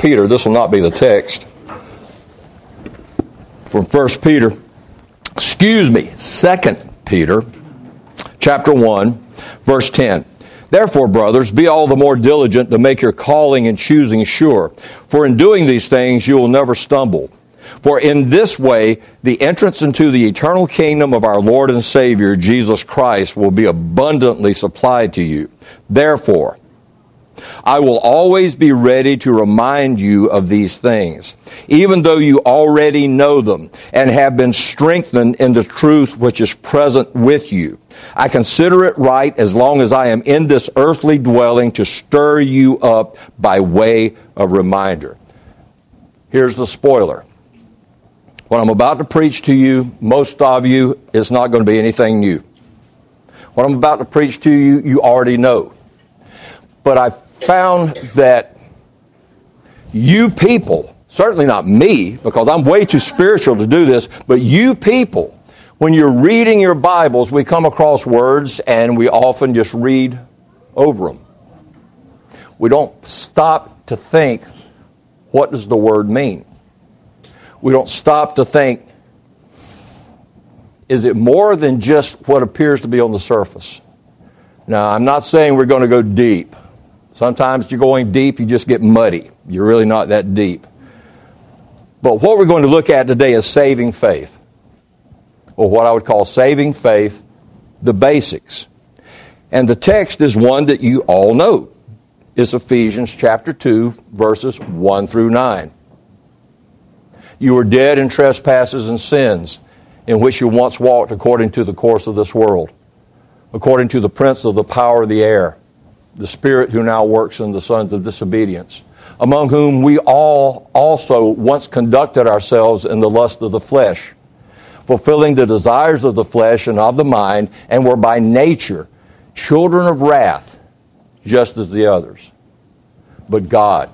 Peter. This will not be the text. From 1 Peter, excuse me, 2 Peter, chapter 1, verse 10. Therefore, brothers, be all the more diligent to make your calling and choosing sure. For in doing these things you will never stumble. For in this way, the entrance into the eternal kingdom of our Lord and Savior, Jesus Christ, will be abundantly supplied to you. Therefore, I will always be ready to remind you of these things, even though you already know them and have been strengthened in the truth which is present with you. I consider it right as long as I am in this earthly dwelling to stir you up by way of reminder. Here's the spoiler. What I'm about to preach to you, most of you, is not going to be anything new. What I'm about to preach to you, you already know. But I found that you people, certainly not me, because I'm way too spiritual to do this, but you people, when you're reading your Bibles, we come across words and we often just read over them. We don't stop to think, what does the word mean? We don't stop to think, is it more than just what appears to be on the surface? Now, I'm not saying we're going to go deep. Sometimes you're going deep, you just get muddy. You're really not that deep. But what we're going to look at today is saving faith, or what I would call saving faith, the basics. And the text is one that you all know. It's Ephesians chapter 2, verses 1 through 9. You were dead in trespasses and sins, in which you once walked according to the course of this world, according to the prince of the power of the air the Spirit who now works in the sons of disobedience, among whom we all also once conducted ourselves in the lust of the flesh, fulfilling the desires of the flesh and of the mind, and were by nature children of wrath, just as the others. But God,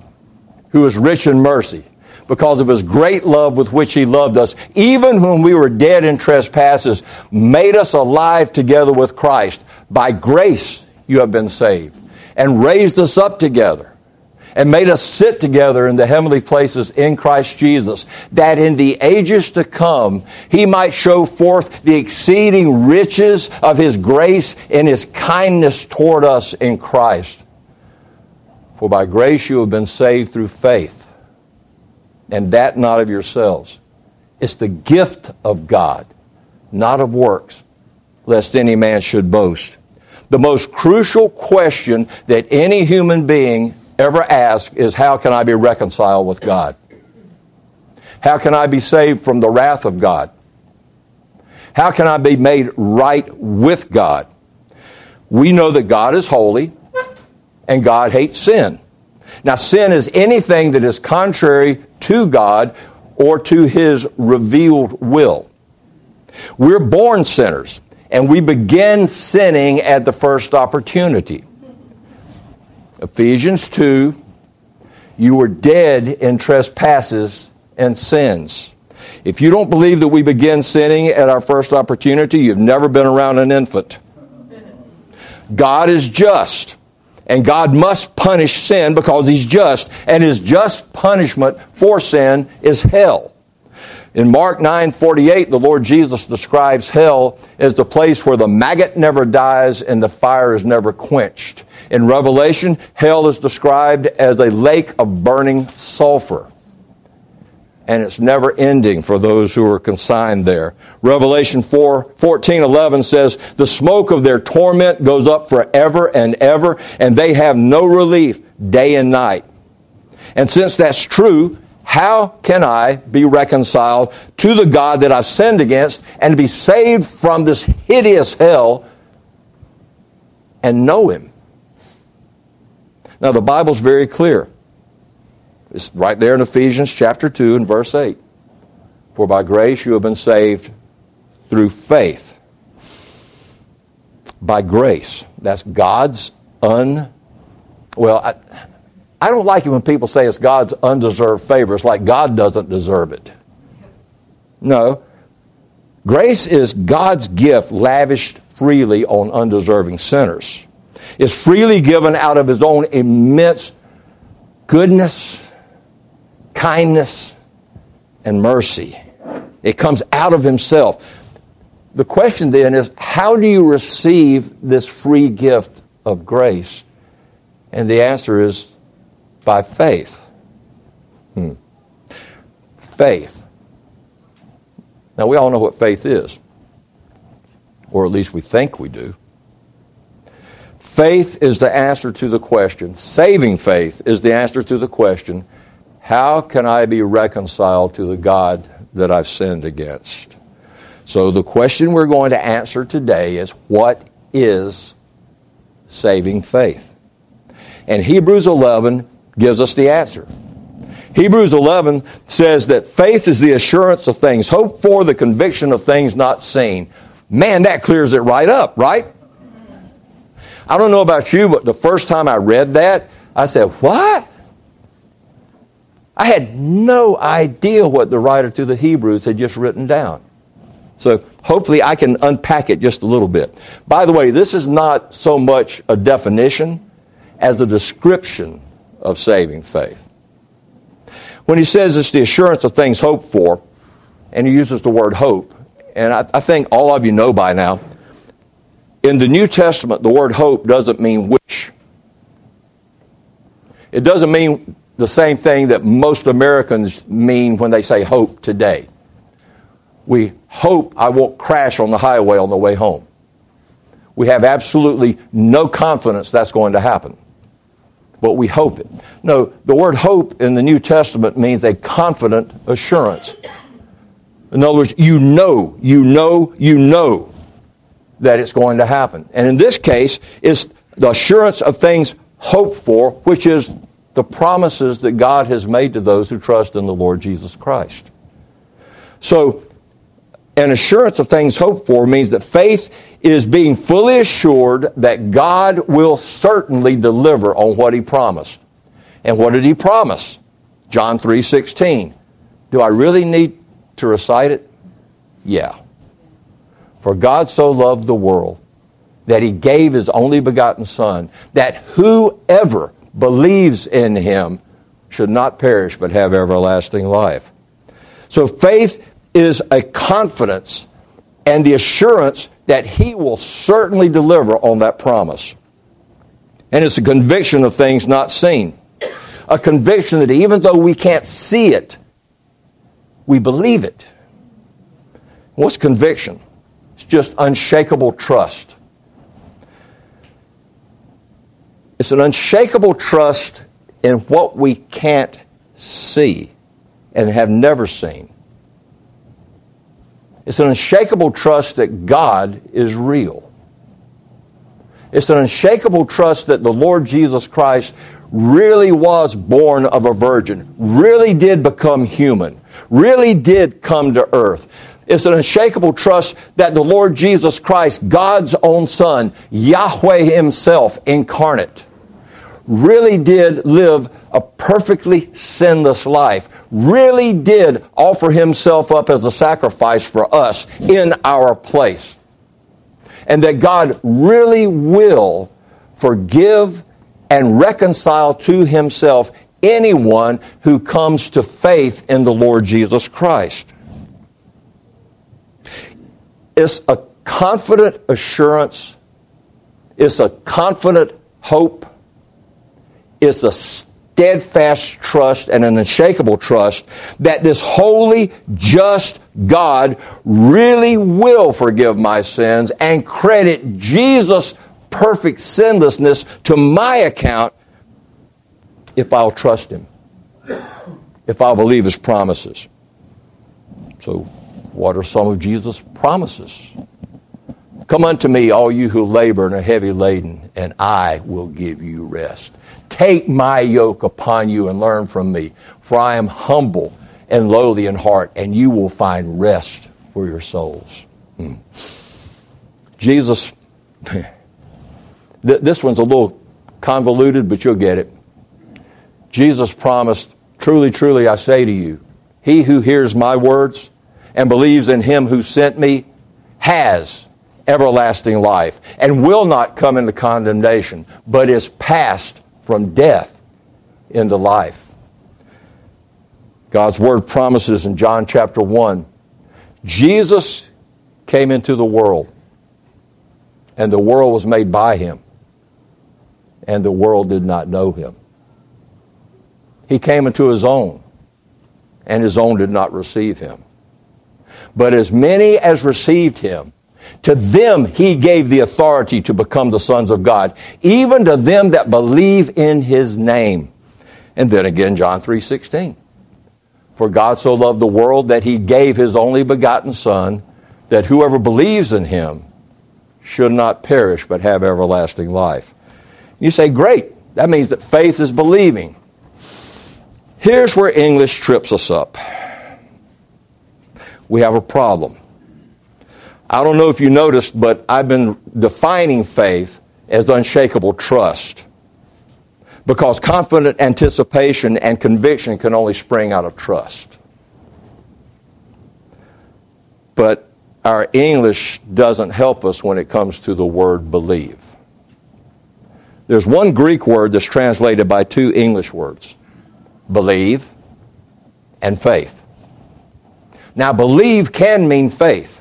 who is rich in mercy, because of his great love with which he loved us, even when we were dead in trespasses, made us alive together with Christ. By grace you have been saved and raised us up together and made us sit together in the heavenly places in Christ Jesus, that in the ages to come he might show forth the exceeding riches of his grace and his kindness toward us in Christ. For by grace you have been saved through faith, and that not of yourselves. It's the gift of God, not of works, lest any man should boast the most crucial question that any human being ever asks is how can I be reconciled with God? How can I be saved from the wrath of God? How can I be made right with God? We know that God is holy and God hates sin. Now, sin is anything that is contrary to God or to His revealed will. We're born sinners and we begin sinning at the first opportunity. Ephesians 2 You were dead in trespasses and sins. If you don't believe that we begin sinning at our first opportunity, you've never been around an infant. God is just, and God must punish sin because He's just, and His just punishment for sin is hell. In Mark 9:48, the Lord Jesus describes hell as the place where the maggot never dies and the fire is never quenched. In Revelation, hell is described as a lake of burning sulfur. And it's never ending for those who are consigned there. Revelation 4, 14, 11 says, The smoke of their torment goes up forever and ever, and they have no relief day and night. And since that's true, how can I be reconciled to the God that I've sinned against and be saved from this hideous hell and know Him? Now, the Bible's very clear. It's right there in Ephesians chapter 2 and verse 8. For by grace you have been saved through faith. By grace. That's God's un. Well, I, I don't like it when people say it's God's undeserved favor. It's like God doesn't deserve it. No. Grace is God's gift lavished freely on undeserving sinners. It's freely given out of His own immense goodness kindness and mercy. It comes out of himself. The question then is how do you receive this free gift of grace? And the answer is by faith. Hmm. Faith. Now, we all know what faith is, or at least we think we do. Faith is the answer to the question. Saving faith is the answer to the question how can I be reconciled to the God that I've sinned against? So, the question we're going to answer today is what is saving faith? And Hebrews 11 gives us the answer. Hebrews 11 says that faith is the assurance of things hoped for, the conviction of things not seen. Man, that clears it right up, right? I don't know about you, but the first time I read that, I said, What? I had no idea what the writer to the Hebrews had just written down. So hopefully I can unpack it just a little bit. By the way, this is not so much a definition as a description of saving faith. When he says it's the assurance of things hoped for, and he uses the word hope, and I, I think all of you know by now, in the New Testament, the word hope doesn't mean wish. It doesn't mean the same thing that most Americans mean when they say hope today. We hope I won't crash on the highway on the way home. We have absolutely no confidence that's going to happen. But we hope it. No, the word hope in the New Testament means a confident assurance. In other words, you know, you know, you know that it's going to happen. And in this case, it's the assurance of things hoped for, which is the promises that God has made to those who trust in the Lord Jesus Christ. So, an assurance of things hoped for means that faith is being fully assured that God will certainly deliver on what he promised. And what did he promise? John 3:16. Do I really need to recite it? Yeah. For God so loved the world that he gave his only begotten son that whoever believes in him should not perish but have everlasting life. So faith is a confidence and the assurance that he will certainly deliver on that promise. And it's a conviction of things not seen. A conviction that even though we can't see it, we believe it. What's conviction? It's just unshakable trust. It's an unshakable trust in what we can't see and have never seen. It's an unshakable trust that God is real. It's an unshakable trust that the Lord Jesus Christ really was born of a virgin, really did become human, really did come to earth. It's an unshakable trust that the Lord Jesus Christ, God's own Son, Yahweh Himself incarnate, really did live a perfectly sinless life, really did offer himself up as a sacrifice for us in our place. And that God really will forgive and reconcile to himself anyone who comes to faith in the Lord Jesus Christ. It's a confident assurance, it's a confident hope is a steadfast trust and an unshakable trust that this holy, just God really will forgive my sins and credit Jesus' perfect sinlessness to my account if I'll trust Him, if I'll believe His promises. So, what are some of Jesus' promises? Come unto me, all you who labor and are heavy laden, and I will give you rest. Take my yoke upon you and learn from me, for I am humble and lowly in heart, and you will find rest for your souls. Hmm. Jesus, this one's a little convoluted, but you'll get it. Jesus promised, Truly, truly, I say to you, he who hears my words and believes in him who sent me has everlasting life and will not come into condemnation, but is passed from death into life. God's word promises in John chapter 1 Jesus came into the world, and the world was made by him, and the world did not know him. He came into his own, and his own did not receive him. But as many as received him, to them he gave the authority to become the sons of God, even to them that believe in his name. And then again, John 3:16. For God so loved the world that he gave his only begotten Son, that whoever believes in him should not perish but have everlasting life. You say, great. That means that faith is believing. Here's where English trips us up. We have a problem. I don't know if you noticed, but I've been defining faith as unshakable trust. Because confident anticipation and conviction can only spring out of trust. But our English doesn't help us when it comes to the word believe. There's one Greek word that's translated by two English words believe and faith. Now, believe can mean faith,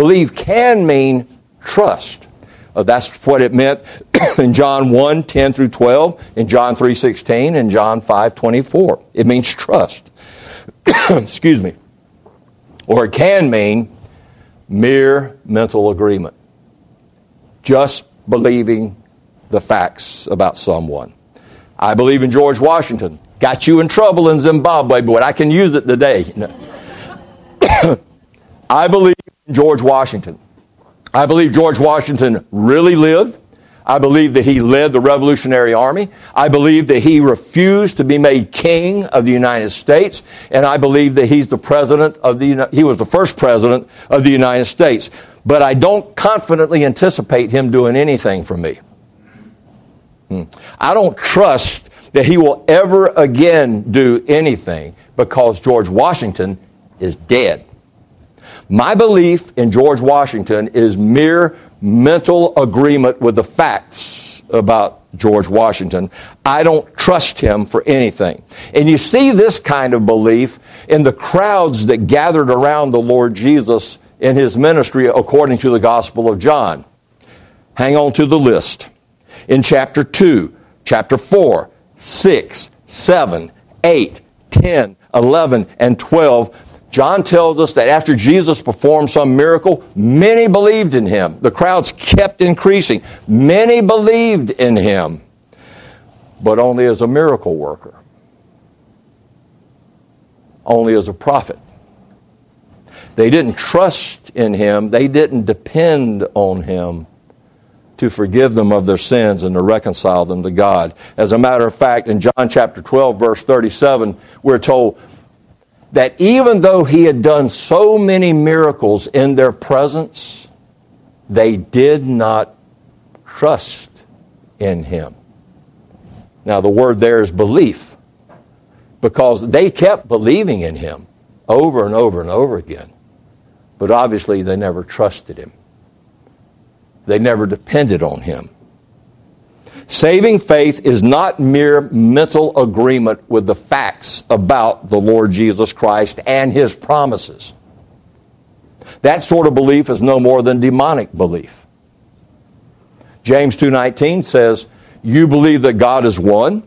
believe can mean trust. Uh, that's what it meant in John 1 10 through 12, in John 3 16, and John 5 24. It means trust. Excuse me. Or it can mean mere mental agreement. Just believing the facts about someone. I believe in George Washington. Got you in trouble in Zimbabwe, but I can use it today. I believe George Washington. I believe George Washington really lived. I believe that he led the Revolutionary Army. I believe that he refused to be made king of the United States. And I believe that he's the president of the, he was the first president of the United States. But I don't confidently anticipate him doing anything for me. Hmm. I don't trust that he will ever again do anything because George Washington is dead. My belief in George Washington is mere mental agreement with the facts about George Washington. I don't trust him for anything. And you see this kind of belief in the crowds that gathered around the Lord Jesus in his ministry according to the Gospel of John. Hang on to the list. In chapter 2, chapter 4, 6, 7, 8, 10, 11, and 12, John tells us that after Jesus performed some miracle, many believed in him. The crowds kept increasing. Many believed in him, but only as a miracle worker, only as a prophet. They didn't trust in him, they didn't depend on him to forgive them of their sins and to reconcile them to God. As a matter of fact, in John chapter 12, verse 37, we're told, that even though he had done so many miracles in their presence, they did not trust in him. Now, the word there is belief, because they kept believing in him over and over and over again. But obviously, they never trusted him, they never depended on him. Saving faith is not mere mental agreement with the facts about the Lord Jesus Christ and his promises. That sort of belief is no more than demonic belief. James 2:19 says, "You believe that God is one?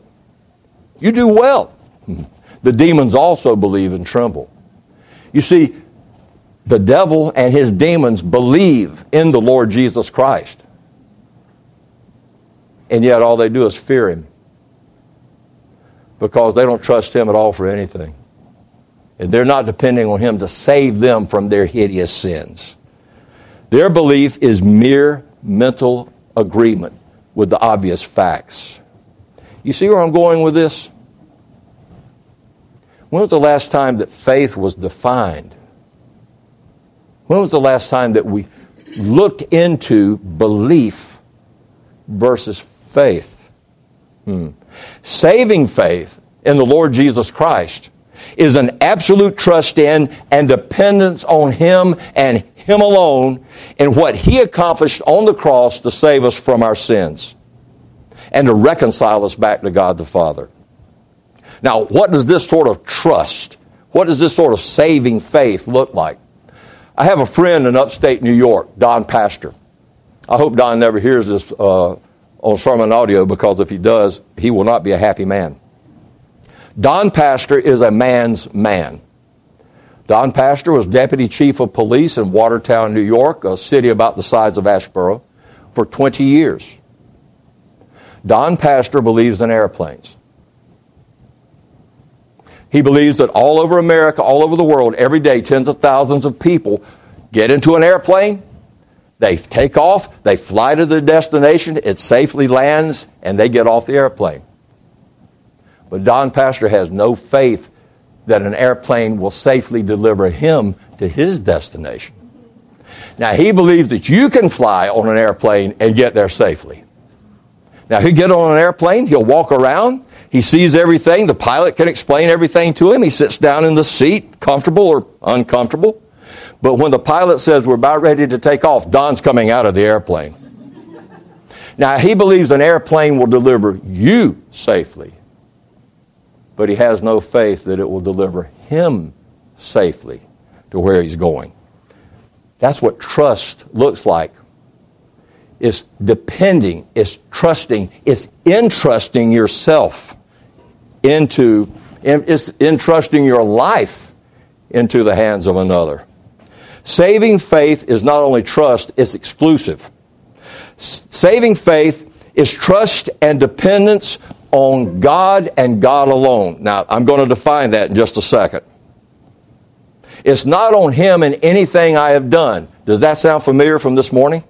You do well. The demons also believe and tremble." You see, the devil and his demons believe in the Lord Jesus Christ and yet all they do is fear him because they don't trust him at all for anything. And they're not depending on him to save them from their hideous sins. Their belief is mere mental agreement with the obvious facts. You see where I'm going with this? When was the last time that faith was defined? When was the last time that we looked into belief versus faith. Hmm. Saving faith in the Lord Jesus Christ is an absolute trust in and dependence on Him and Him alone in what He accomplished on the cross to save us from our sins and to reconcile us back to God the Father. Now, what does this sort of trust, what does this sort of saving faith look like? I have a friend in upstate New York, Don Pastor. I hope Don never hears this uh, on sermon audio because if he does, he will not be a happy man. Don Pastor is a man's man. Don Pastor was deputy chief of police in Watertown, New York, a city about the size of Asheboro, for 20 years. Don Pastor believes in airplanes. He believes that all over America, all over the world, every day, tens of thousands of people get into an airplane, they take off, they fly to their destination, it safely lands, and they get off the airplane. But Don Pastor has no faith that an airplane will safely deliver him to his destination. Now, he believes that you can fly on an airplane and get there safely. Now, he'll get on an airplane, he'll walk around, he sees everything, the pilot can explain everything to him, he sits down in the seat, comfortable or uncomfortable. But when the pilot says we're about ready to take off, Don's coming out of the airplane. Now, he believes an airplane will deliver you safely but he has no faith that it will deliver him safely to where he's going. That's what trust looks like. It's depending, it's trusting, it's entrusting yourself into, it's entrusting your life into the hands of another. Saving faith is not only trust, it's exclusive. Saving faith is trust and dependence on God and God alone. Now, I'm going to define that in just a second. It's not on Him and anything I have done. Does that sound familiar from this morning?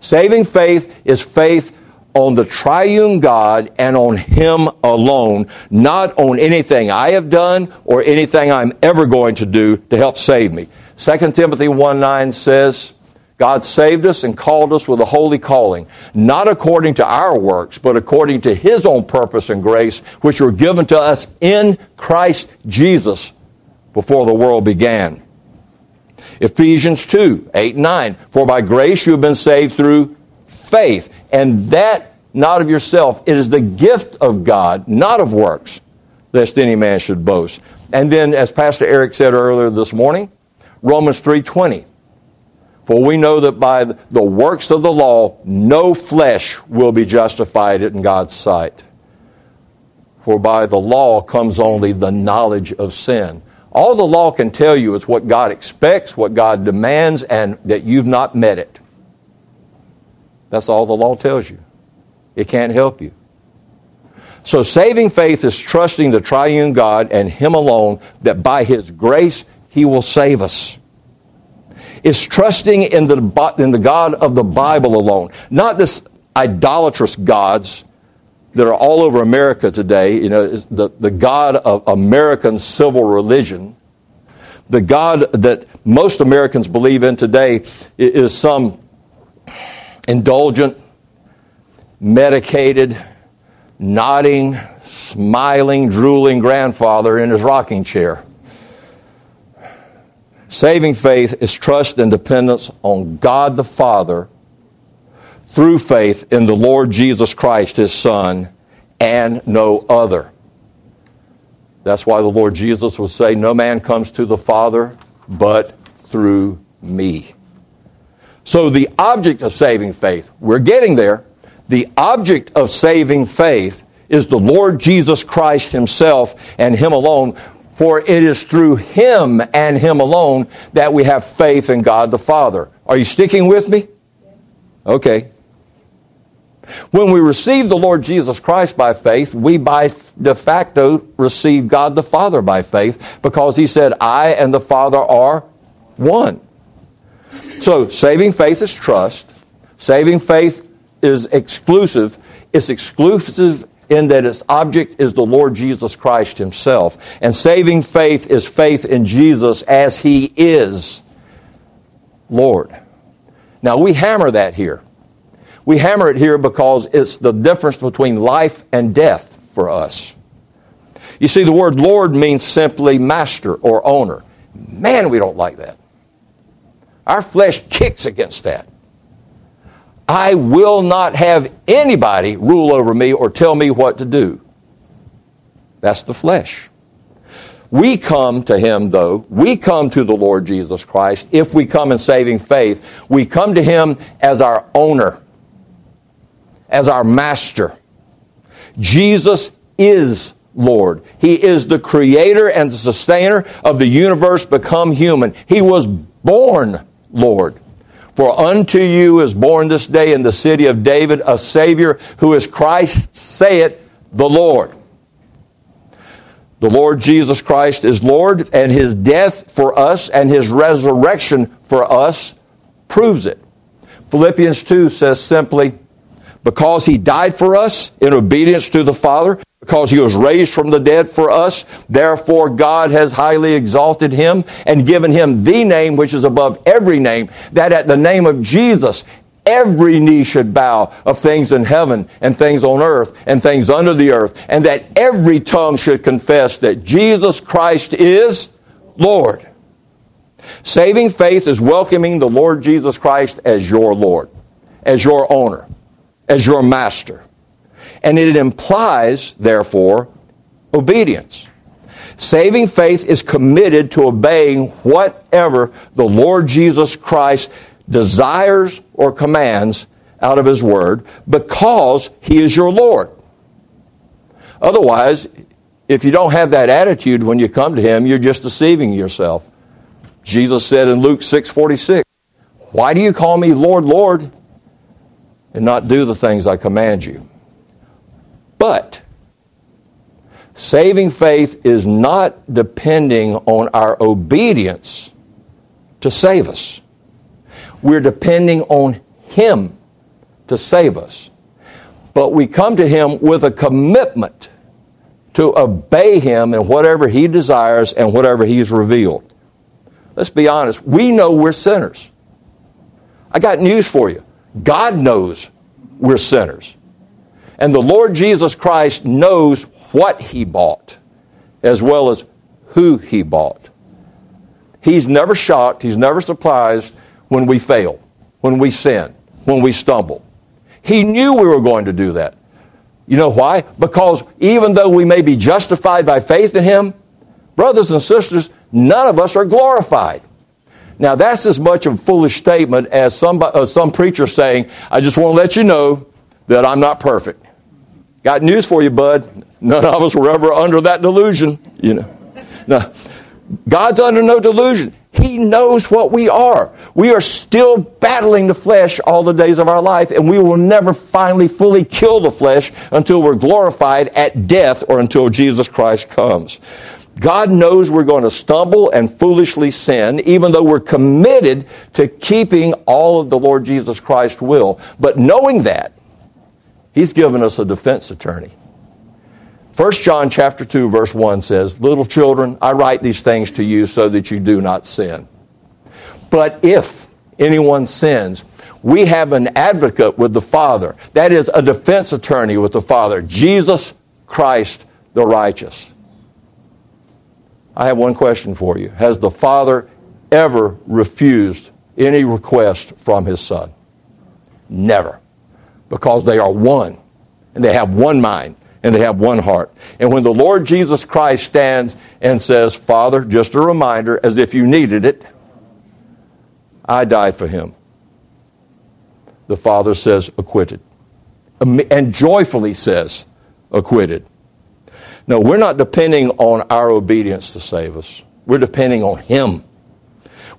Saving faith is faith on the triune God and on Him alone, not on anything I have done or anything I'm ever going to do to help save me. 2 Timothy 1 9 says, God saved us and called us with a holy calling, not according to our works, but according to His own purpose and grace, which were given to us in Christ Jesus before the world began. Ephesians 2 8 9. For by grace you have been saved through faith, and that not of yourself. It is the gift of God, not of works, lest any man should boast. And then, as Pastor Eric said earlier this morning, Romans 3:20. For we know that by the works of the law, no flesh will be justified in God's sight. For by the law comes only the knowledge of sin. All the law can tell you is what God expects, what God demands, and that you've not met it. That's all the law tells you. It can't help you. So saving faith is trusting the triune God and Him alone that by His grace He will save us is trusting in the, in the God of the Bible alone, not this idolatrous gods that are all over America today. You know, the, the God of American civil religion, the God that most Americans believe in today is some indulgent, medicated, nodding, smiling, drooling grandfather in his rocking chair. Saving faith is trust and dependence on God the Father through faith in the Lord Jesus Christ, his Son, and no other. That's why the Lord Jesus would say, No man comes to the Father but through me. So, the object of saving faith, we're getting there. The object of saving faith is the Lord Jesus Christ Himself and Him alone, for it is through Him and Him alone that we have faith in God the Father. Are you sticking with me? Okay. When we receive the Lord Jesus Christ by faith, we by de facto receive God the Father by faith because He said, I and the Father are one. So, saving faith is trust. Saving faith is exclusive. It's exclusive in that its object is the Lord Jesus Christ Himself. And saving faith is faith in Jesus as He is Lord. Now, we hammer that here. We hammer it here because it's the difference between life and death for us. You see, the word Lord means simply master or owner. Man, we don't like that. Our flesh kicks against that. I will not have anybody rule over me or tell me what to do. That's the flesh. We come to Him, though, we come to the Lord Jesus Christ if we come in saving faith. We come to Him as our owner, as our master. Jesus is Lord. He is the creator and the sustainer of the universe become human. He was born Lord. For unto you is born this day in the city of David a Savior who is Christ, say it, the Lord. The Lord Jesus Christ is Lord, and his death for us and his resurrection for us proves it. Philippians 2 says simply, because he died for us in obedience to the Father, because he was raised from the dead for us. Therefore, God has highly exalted him and given him the name which is above every name, that at the name of Jesus, every knee should bow of things in heaven and things on earth and things under the earth, and that every tongue should confess that Jesus Christ is Lord. Saving faith is welcoming the Lord Jesus Christ as your Lord, as your owner, as your master. And it implies, therefore, obedience. Saving faith is committed to obeying whatever the Lord Jesus Christ desires or commands out of His Word because He is your Lord. Otherwise, if you don't have that attitude when you come to Him, you're just deceiving yourself. Jesus said in Luke 6:46, "Why do you call me Lord, Lord, and not do the things I command you?" But saving faith is not depending on our obedience to save us. We're depending on Him to save us. But we come to Him with a commitment to obey Him in whatever He desires and whatever He's revealed. Let's be honest, we know we're sinners. I got news for you. God knows we're sinners. And the Lord Jesus Christ knows what he bought as well as who he bought. He's never shocked, he's never surprised when we fail, when we sin, when we stumble. He knew we were going to do that. You know why? Because even though we may be justified by faith in him, brothers and sisters, none of us are glorified. Now, that's as much of a foolish statement as some, uh, some preacher saying, I just want to let you know that I'm not perfect. Got news for you, bud. None of us were ever under that delusion, you know. Now, God's under no delusion. He knows what we are. We are still battling the flesh all the days of our life, and we will never finally fully kill the flesh until we're glorified at death or until Jesus Christ comes. God knows we're going to stumble and foolishly sin, even though we're committed to keeping all of the Lord Jesus Christ's will. But knowing that, He's given us a defense attorney. 1 John chapter 2 verse 1 says, "Little children, I write these things to you so that you do not sin. But if anyone sins, we have an advocate with the Father. That is a defense attorney with the Father, Jesus Christ the righteous." I have one question for you. Has the Father ever refused any request from his son? Never because they are one and they have one mind and they have one heart. And when the Lord Jesus Christ stands and says, Father, just a reminder, as if you needed it, I died for him. The Father says, acquitted. And joyfully says, acquitted. No, we're not depending on our obedience to save us. We're depending on Him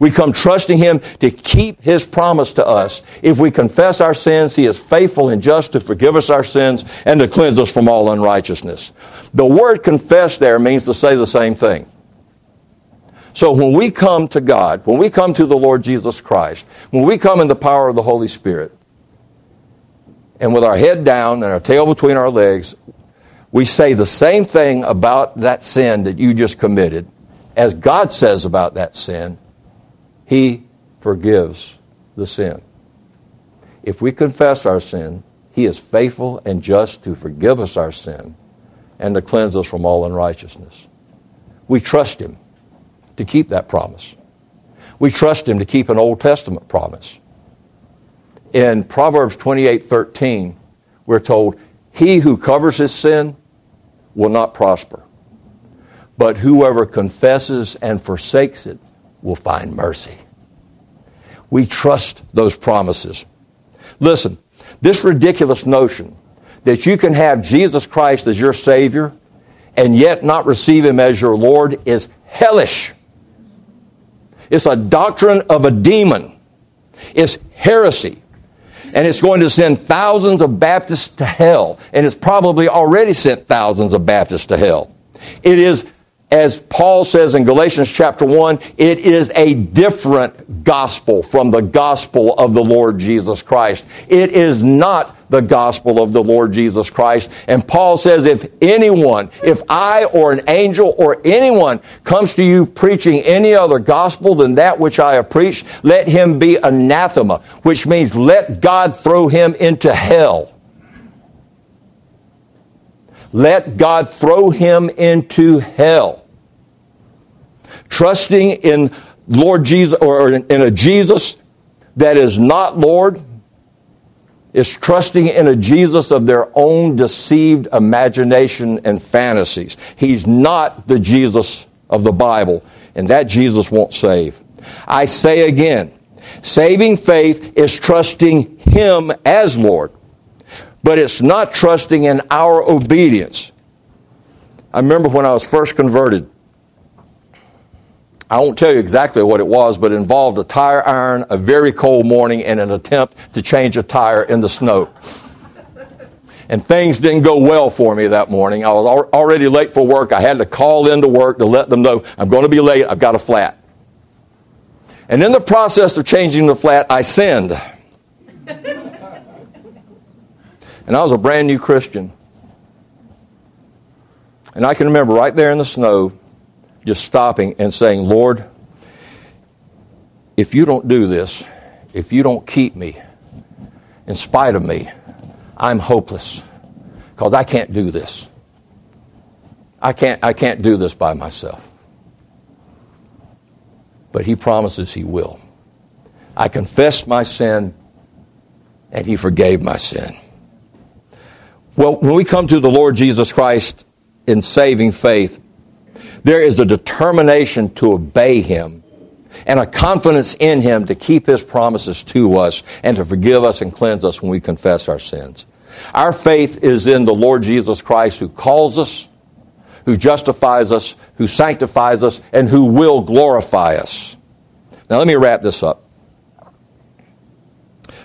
we come trusting Him to keep His promise to us. If we confess our sins, He is faithful and just to forgive us our sins and to cleanse us from all unrighteousness. The word confess there means to say the same thing. So when we come to God, when we come to the Lord Jesus Christ, when we come in the power of the Holy Spirit, and with our head down and our tail between our legs, we say the same thing about that sin that you just committed as God says about that sin, he forgives the sin. If we confess our sin, He is faithful and just to forgive us our sin and to cleanse us from all unrighteousness. We trust Him to keep that promise. We trust Him to keep an Old Testament promise. In Proverbs 28 13, we're told, He who covers his sin will not prosper, but whoever confesses and forsakes it will find mercy. We trust those promises. Listen, this ridiculous notion that you can have Jesus Christ as your Savior and yet not receive Him as your Lord is hellish. It's a doctrine of a demon. It's heresy. And it's going to send thousands of Baptists to hell. And it's probably already sent thousands of Baptists to hell. It is as Paul says in Galatians chapter 1, it is a different gospel from the gospel of the Lord Jesus Christ. It is not the gospel of the Lord Jesus Christ. And Paul says, if anyone, if I or an angel or anyone comes to you preaching any other gospel than that which I have preached, let him be anathema, which means let God throw him into hell. Let God throw him into hell trusting in Lord Jesus or in a Jesus that is not Lord is trusting in a Jesus of their own deceived imagination and fantasies. He's not the Jesus of the Bible, and that Jesus won't save. I say again, saving faith is trusting Him as Lord, but it's not trusting in our obedience. I remember when I was first converted, I won't tell you exactly what it was, but it involved a tire iron, a very cold morning, and an attempt to change a tire in the snow. And things didn't go well for me that morning. I was already late for work. I had to call into work to let them know I'm going to be late. I've got a flat. And in the process of changing the flat, I sinned. and I was a brand new Christian. And I can remember right there in the snow, just stopping and saying, Lord, if you don't do this, if you don't keep me, in spite of me, I'm hopeless because I can't do this. I can't, I can't do this by myself. But he promises he will. I confessed my sin and he forgave my sin. Well, when we come to the Lord Jesus Christ in saving faith, there is the determination to obey Him and a confidence in Him to keep His promises to us and to forgive us and cleanse us when we confess our sins. Our faith is in the Lord Jesus Christ who calls us, who justifies us, who sanctifies us, and who will glorify us. Now, let me wrap this up.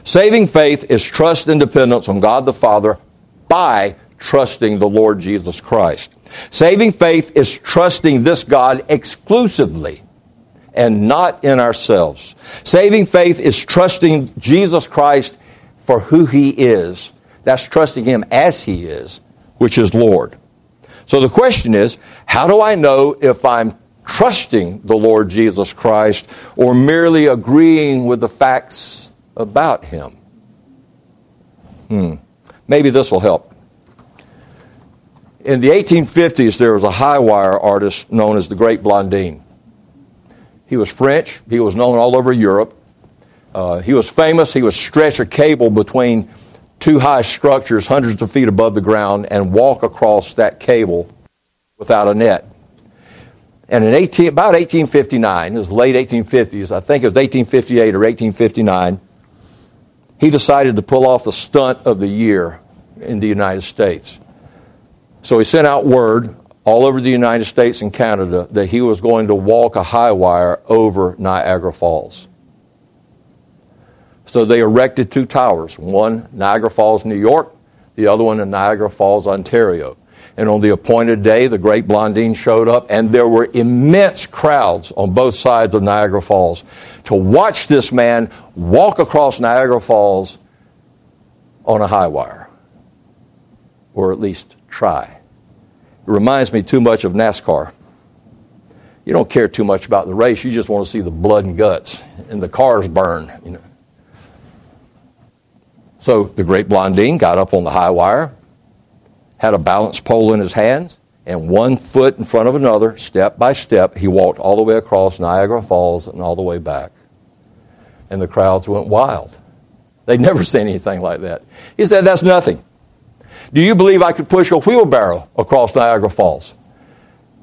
Saving faith is trust and dependence on God the Father by trusting the Lord Jesus Christ. Saving faith is trusting this God exclusively and not in ourselves. Saving faith is trusting Jesus Christ for who he is. That's trusting him as he is, which is Lord. So the question is how do I know if I'm trusting the Lord Jesus Christ or merely agreeing with the facts about him? Hmm. Maybe this will help in the 1850s, there was a high wire artist known as the Great Blondin. He was French. He was known all over Europe. Uh, he was famous. He would stretch a cable between two high structures, hundreds of feet above the ground, and walk across that cable without a net. And in 18, about 1859, it was late 1850s, I think it was 1858 or 1859, he decided to pull off the stunt of the year in the United States. So he sent out word all over the United States and Canada that he was going to walk a high wire over Niagara Falls. So they erected two towers, one Niagara Falls, New York, the other one in Niagara Falls, Ontario. And on the appointed day, the great Blondin showed up, and there were immense crowds on both sides of Niagara Falls to watch this man walk across Niagara Falls on a high wire, or at least try. It reminds me too much of NASCAR. You don't care too much about the race, you just want to see the blood and guts and the cars burn, you know. So the great Blondin got up on the high wire, had a balance pole in his hands, and one foot in front of another, step by step, he walked all the way across Niagara Falls and all the way back. And the crowds went wild. They'd never seen anything like that. He said, That's nothing. Do you believe I could push a wheelbarrow across Niagara Falls?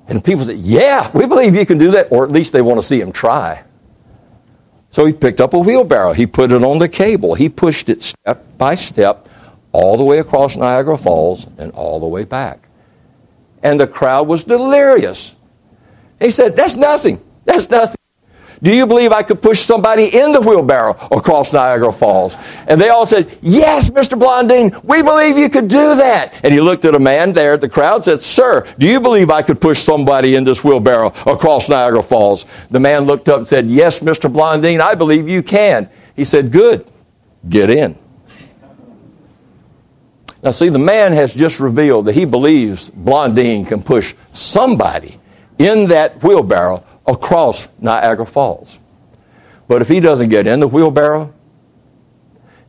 And people said, Yeah, we believe you can do that, or at least they want to see him try. So he picked up a wheelbarrow. He put it on the cable. He pushed it step by step all the way across Niagara Falls and all the way back. And the crowd was delirious. He said, That's nothing. That's nothing. Do you believe I could push somebody in the wheelbarrow across Niagara Falls? And they all said, Yes, Mr. Blondin, we believe you could do that. And he looked at a man there at the crowd said, Sir, do you believe I could push somebody in this wheelbarrow across Niagara Falls? The man looked up and said, Yes, Mr. Blondin, I believe you can. He said, Good, get in. Now, see, the man has just revealed that he believes Blondin can push somebody in that wheelbarrow across Niagara Falls. But if he doesn't get in the wheelbarrow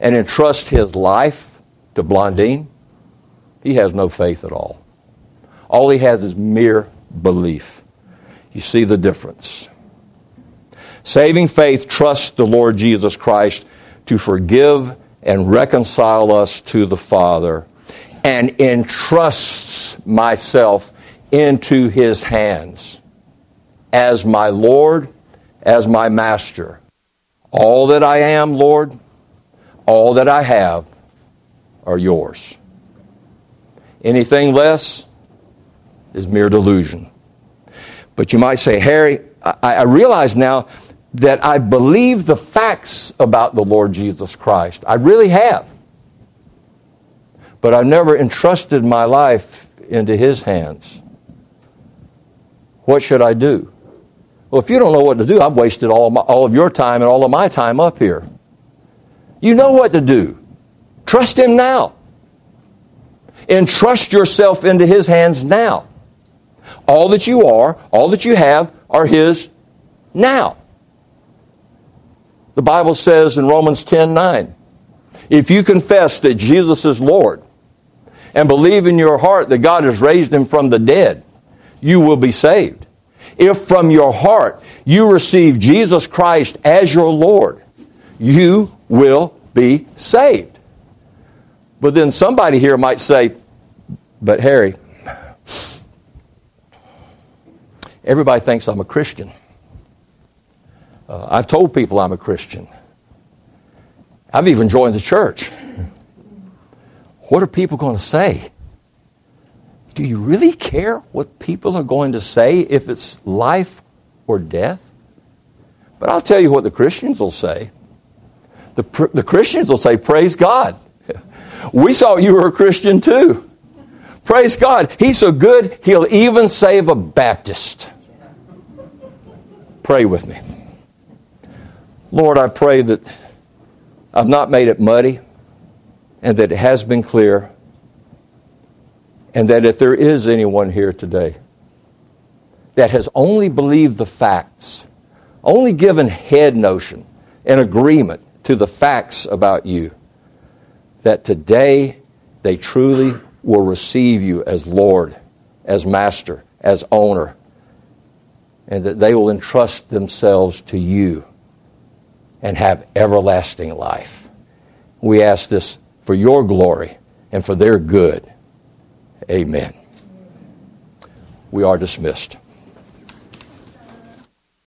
and entrust his life to Blondin, he has no faith at all. All he has is mere belief. You see the difference. Saving faith trusts the Lord Jesus Christ to forgive and reconcile us to the Father and entrusts myself into his hands as my Lord, as my Master. All that I am, Lord, all that I have are yours. Anything less is mere delusion. But you might say, Harry, I, I realize now that I believe the facts about the Lord Jesus Christ. I really have. But I've never entrusted my life into His hands. What should I do? Well, if you don't know what to do, I've wasted all my, all of your time and all of my time up here. You know what to do. Trust Him now. Entrust yourself into His hands now. All that you are, all that you have, are His now. The Bible says in Romans 10 9, if you confess that Jesus is Lord and believe in your heart that God has raised Him from the dead, you will be saved. If from your heart you receive Jesus Christ as your Lord, you will be saved. But then somebody here might say, but Harry, everybody thinks I'm a Christian. Uh, I've told people I'm a Christian. I've even joined the church. What are people going to say? Do you really care what people are going to say if it's life or death? But I'll tell you what the Christians will say. The, the Christians will say, Praise God. We thought you were a Christian too. Praise God. He's so good, he'll even save a Baptist. Pray with me. Lord, I pray that I've not made it muddy and that it has been clear and that if there is anyone here today that has only believed the facts, only given head notion and agreement to the facts about you, that today they truly will receive you as Lord, as Master, as owner, and that they will entrust themselves to you and have everlasting life. We ask this for your glory and for their good. Amen. We are dismissed.